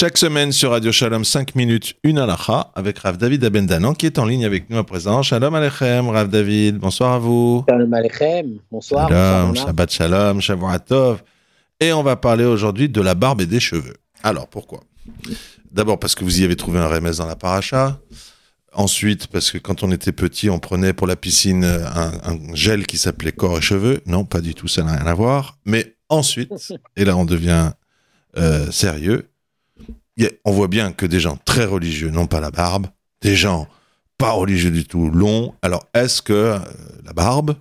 Chaque semaine sur Radio Shalom, 5 minutes, une halakha, avec Rav David Abendanan qui est en ligne avec nous à présent. Shalom Alechem, Rav David, bonsoir à vous. Shalom Alechem, bonsoir. Shalom, Shabbat Shalom, Shavuatov. Et on va parler aujourd'hui de la barbe et des cheveux. Alors, pourquoi? D'abord parce que vous y avez trouvé un remède dans la paracha. Ensuite, parce que quand on était petit, on prenait pour la piscine un, un gel qui s'appelait corps et cheveux. Non, pas du tout, ça n'a rien à voir. Mais ensuite, et là on devient euh, sérieux, on voit bien que des gens très religieux n'ont pas la barbe, des gens pas religieux du tout l'ont. Alors, est-ce que euh, la barbe,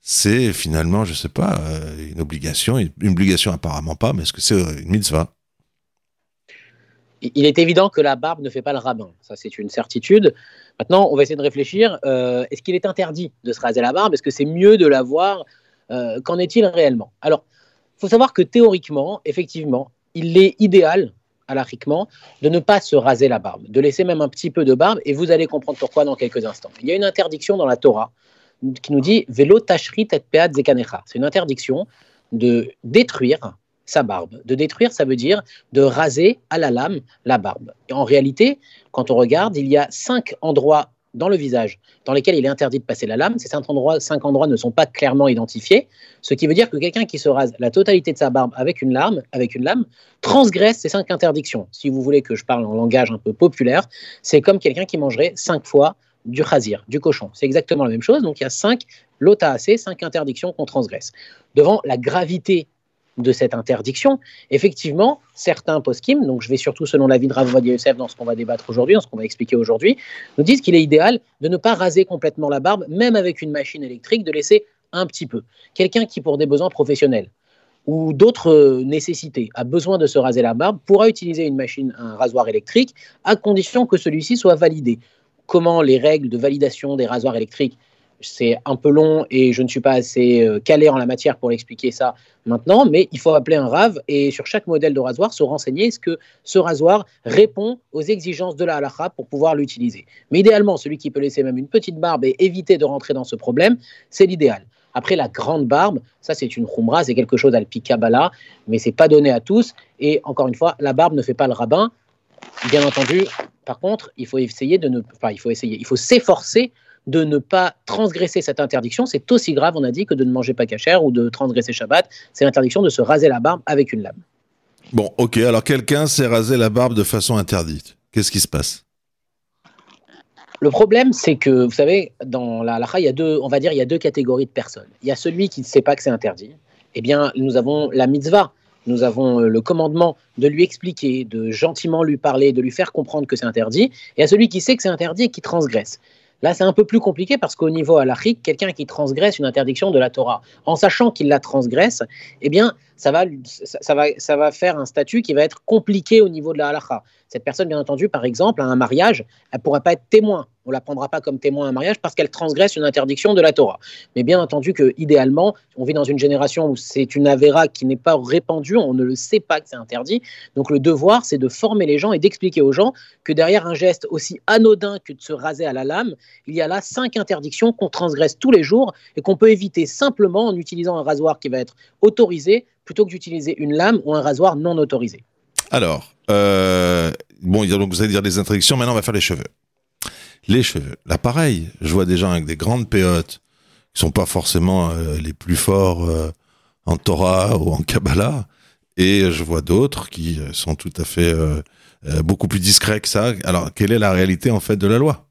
c'est finalement, je sais pas, euh, une obligation Une obligation apparemment pas, mais est-ce que c'est une mitzvah? Il est évident que la barbe ne fait pas le rabbin. Ça, c'est une certitude. Maintenant, on va essayer de réfléchir. euh, Est-ce qu'il est interdit de se raser la barbe? Est-ce que c'est mieux de l'avoir Euh, Qu'en est-il réellement? Alors, il faut savoir que théoriquement, effectivement, il est idéal, de ne pas se raser la barbe, de laisser même un petit peu de barbe, et vous allez comprendre pourquoi dans quelques instants. Il y a une interdiction dans la Torah qui nous dit Velo tashrit et. C'est une interdiction de détruire sa barbe. De détruire, ça veut dire de raser à la lame la barbe. Et en réalité, quand on regarde, il y a cinq endroits dans le visage dans lesquels il est interdit de passer la lame. Ces cinq endroits, cinq endroits ne sont pas clairement identifiés, ce qui veut dire que quelqu'un qui se rase la totalité de sa barbe avec une lame, avec une lame, transgresse ces cinq interdictions. Si vous voulez que je parle en langage un peu populaire, c'est comme quelqu'un qui mangerait cinq fois du chazir, du cochon. C'est exactement la même chose. Donc il y a cinq lotaacées, cinq interdictions qu'on transgresse. Devant la gravité de cette interdiction, effectivement, certains poskim, donc je vais surtout selon l'avis de Rav Yosef dans ce qu'on va débattre aujourd'hui, dans ce qu'on va expliquer aujourd'hui, nous disent qu'il est idéal de ne pas raser complètement la barbe, même avec une machine électrique, de laisser un petit peu. Quelqu'un qui, pour des besoins professionnels ou d'autres nécessités, a besoin de se raser la barbe, pourra utiliser une machine, un rasoir électrique, à condition que celui-ci soit validé. Comment les règles de validation des rasoirs électriques c'est un peu long et je ne suis pas assez euh, calé en la matière pour l'expliquer ça maintenant, mais il faut appeler un rave et sur chaque modèle de rasoir se renseigner est-ce que ce rasoir répond aux exigences de la halakha pour pouvoir l'utiliser. Mais idéalement, celui qui peut laisser même une petite barbe et éviter de rentrer dans ce problème, c'est l'idéal. Après, la grande barbe, ça c'est une khumra, c'est quelque chose al Kabbalah, mais c'est pas donné à tous. Et encore une fois, la barbe ne fait pas le rabbin. Bien entendu, par contre, il faut essayer de ne, enfin, il faut essayer, il faut s'efforcer de ne pas transgresser cette interdiction. C'est aussi grave, on a dit, que de ne manger pas cachère ou de transgresser Shabbat. C'est l'interdiction de se raser la barbe avec une lame. Bon, ok, alors quelqu'un s'est rasé la barbe de façon interdite. Qu'est-ce qui se passe? Le problème, c'est que, vous savez, dans la halakha, il y a deux, on va dire, il y a deux catégories de personnes. Il y a celui qui ne sait pas que c'est interdit. Eh bien, nous avons la mitzvah. Nous avons euh, le commandement de lui expliquer, de gentiment lui parler, de lui faire comprendre que c'est interdit. Et il y a celui qui sait que c'est interdit et qui transgresse. Là, c'est un peu plus compliqué parce qu'au niveau halachique, quelqu'un qui transgresse une interdiction de la Torah, en sachant qu'il la transgresse, eh bien, ça va, faire un statut qui va être compliqué au niveau de la halakha. Cette personne, bien entendu, par exemple, à un mariage, elle ne pourra pas être témoin. On ne la prendra pas comme témoin à un mariage parce qu'elle transgresse une interdiction de la Torah. Mais bien entendu que, idéalement, on vit dans une génération où c'est une avéra qui n'est pas répandue, on ne le sait pas que c'est interdit. Donc le devoir, c'est de former les gens et d'expliquer aux gens que derrière un geste aussi anodin que de se raser à la lame, il y a là cinq interdictions qu'on transgresse tous les jours et qu'on peut éviter simplement en utilisant un rasoir qui va être autorisé plutôt que d'utiliser une lame ou un rasoir non autorisé. Alors, euh, bon, donc vous allez dire des interdictions, maintenant on va faire les cheveux. Les cheveux, là pareil, je vois des gens avec des grandes péotes qui sont pas forcément euh, les plus forts euh, en Torah ou en Kabbalah, et je vois d'autres qui euh, sont tout à fait beaucoup plus discrets que ça. Alors, quelle est la réalité en fait de la loi?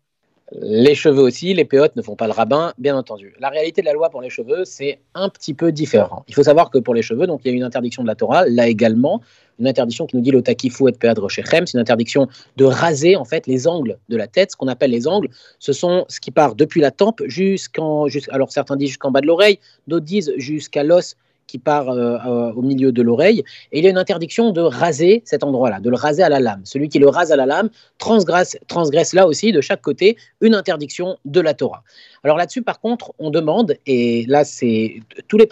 Les cheveux aussi, les péotes ne font pas le rabbin, bien entendu. La réalité de la loi pour les cheveux, c'est un petit peu différent. Il faut savoir que pour les cheveux, donc il y a une interdiction de la Torah, là également, une interdiction qui nous dit l'otakifu et pead roshechem, c'est une interdiction de raser en fait les angles de la tête. Ce qu'on appelle les angles, ce sont ce qui part depuis la tempe jusqu'en, jusqu'- alors certains disent jusqu'en bas de l'oreille, d'autres disent jusqu'à l'os qui part euh, euh, au milieu de l'oreille. Et il y a une interdiction de raser cet endroit-là, de le raser à la lame. Celui qui le rase à la lame transgresse, transgresse là aussi, de chaque côté, une interdiction de la Torah. Alors là-dessus, par contre, on demande, et là, c'est tous les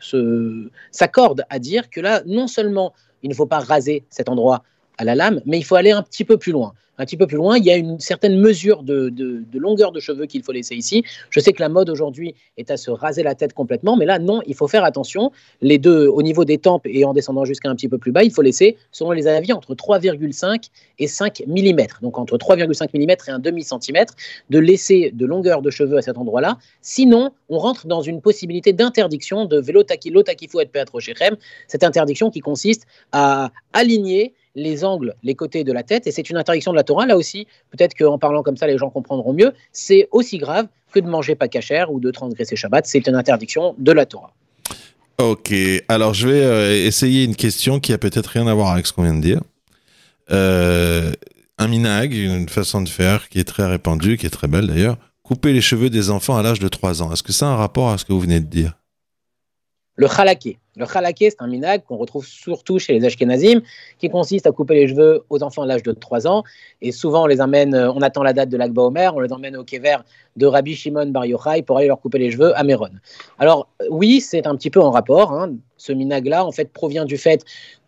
se- s'accordent à dire que là, non seulement il ne faut pas raser cet endroit à la lame, mais il faut aller un petit peu plus loin. un petit peu plus loin, il y a une certaine mesure de, longueur de cheveux qu'il faut laisser ici. Je sais que la mode aujourd'hui est à se raser la tête complètement, mais là, non, il faut faire attention. Les deux, au niveau des tempes et en descendant jusqu'à un petit peu plus bas, il faut laisser, selon les avis, entre 3,5 et 5 mm. Donc entre 3,5 mm et un demi-centimètre, de laisser de longueur de cheveux à cet endroit-là. Sinon, on rentre dans une possibilité d'interdiction de vélo takilo takifou et peatrochéchem. Cette interdiction qui consiste à aligner les angles, les côtés de la tête, et c'est une interdiction de la Torah. Là aussi, peut-être qu'en parlant comme ça, les gens comprendront mieux. C'est aussi grave que de manger pas cachère ou de transgresser Shabbat. C'est une interdiction de la Torah. Ok, alors je vais euh, essayer une question qui a peut-être rien à voir avec ce qu'on vient de dire. Euh, un minag, une façon de faire qui est très répandue, qui est très belle d'ailleurs, couper les cheveux des enfants à l'âge de 3 ans. Est-ce que ça a un rapport à ce que vous venez de dire? Le khalaké. Le khalaké, c'est un minag qu'on retrouve surtout chez les Ashkenazim, qui consiste à couper les cheveux aux enfants à l'âge de 3 ans. Et souvent, on les emmène, euh, on attend la date de l'Akba Omer, on les emmène au kever de Rabbi Shimon Bar Yochai pour aller leur couper les cheveux à Méron. Alors, oui, c'est un petit peu en rapport. Hein. Ce minag-là, en fait, provient du fait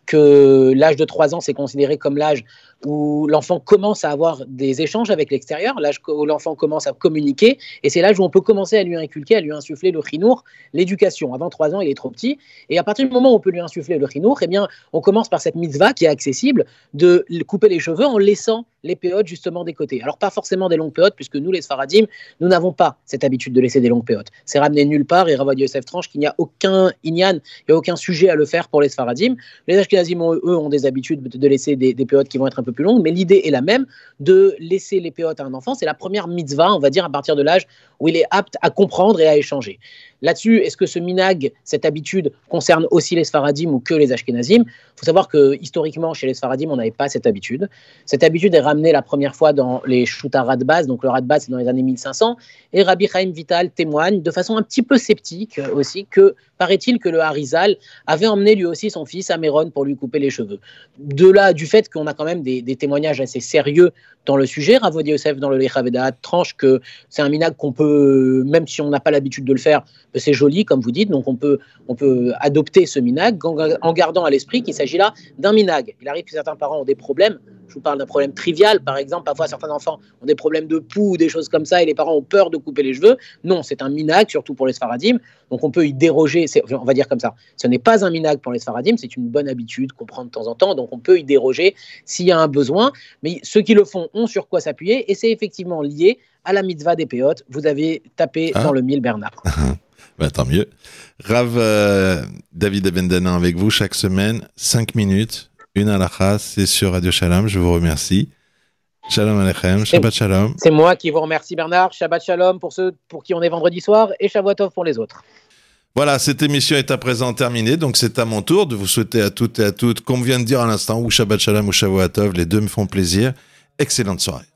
que l'âge de 3 ans, c'est considéré comme l'âge où l'enfant commence à avoir des échanges avec l'extérieur, l'âge où l'enfant commence à communiquer, et c'est l'âge où on peut commencer à lui inculquer, à lui insuffler le chinour, l'éducation. Avant 3 ans, il est trop petit, et à partir du moment où on peut lui insuffler le chinour, eh bien, on commence par cette mitzvah qui est accessible de couper les cheveux en laissant les péotes justement des côtés. Alors pas forcément des longues péotes, puisque nous, les Sfaradim, nous n'avons pas cette habitude de laisser des longues péotes. C'est ramené nulle part, et Ravad Yosef tranche qu'il n'y a aucun inyan, il n'y a aucun sujet à le faire pour les Sfaradim. Les Ashkenazim, eux, ont des habitudes de laisser des, des qui vont être un peu plus longues, mais l'idée est la même de laisser les péotes à un enfant. C'est la première mitzvah, on va dire, à partir de l'âge où il est apte à comprendre et à échanger. Là-dessus, est-ce que ce minag, cette habitude, concerne aussi les Sfaradim ou que les Ashkenazim? Il faut savoir que historiquement, chez les Sfaradim, on n'avait pas cette habitude. Cette habitude est ramenée la première fois dans les Shuta Radbaz, donc le Radbaz, c'est dans les années 1500, et Rabbi Chaim Vital témoigne de façon un petit peu sceptique aussi que, paraît-il, que le Harizal avait emmené lui aussi son fils à Méron pour lui couper les cheveux. De là, du fait qu'on a quand même des, témoignages assez sérieux dans le sujet, Ravodi Yosef dans le Lechaveda tranche que c'est un minag qu'on peut, même si on n'a pas l'habitude de le faire, c'est joli, comme vous dites, donc on peut, on peut adopter ce minag en, gardant à l'esprit qu'il s'agit là d'un minag. Il arrive que certains parents ont des problèmes. Je vous parle d'un problème trivial, par exemple, parfois certains enfants ont des problèmes de poux ou des choses comme ça et les parents ont peur de couper les cheveux. Non, c'est un minag, surtout pour les sfaradim. Donc on peut y déroger, on va dire comme ça. Ce n'est pas un minag pour les sfaradim, c'est une bonne habitude qu'on prend de temps en temps, donc on peut y déroger s'il y a un besoin. Mais ceux qui le font ont sur quoi s'appuyer et c'est effectivement lié à la mitzvah des péotes. Vous avez tapé ah. dans le mille Bernard. Bah, tant mieux. Rav euh, David Abendana avec vous chaque semaine, 5 minutes, une la c'est sur Radio Shalom. Je vous remercie. Shalom Alechem, Shabbat Shalom. C'est moi qui vous remercie Bernard. Shabbat Shalom pour ceux pour qui on est vendredi soir et Shavuotov pour les autres. Voilà, cette émission est à présent terminée, donc c'est à mon tour de vous souhaiter à toutes et à toutes, comme vient de dire à l'instant, ou Shabbat Shalom ou Shavuotov, les deux me font plaisir. Excellente soirée.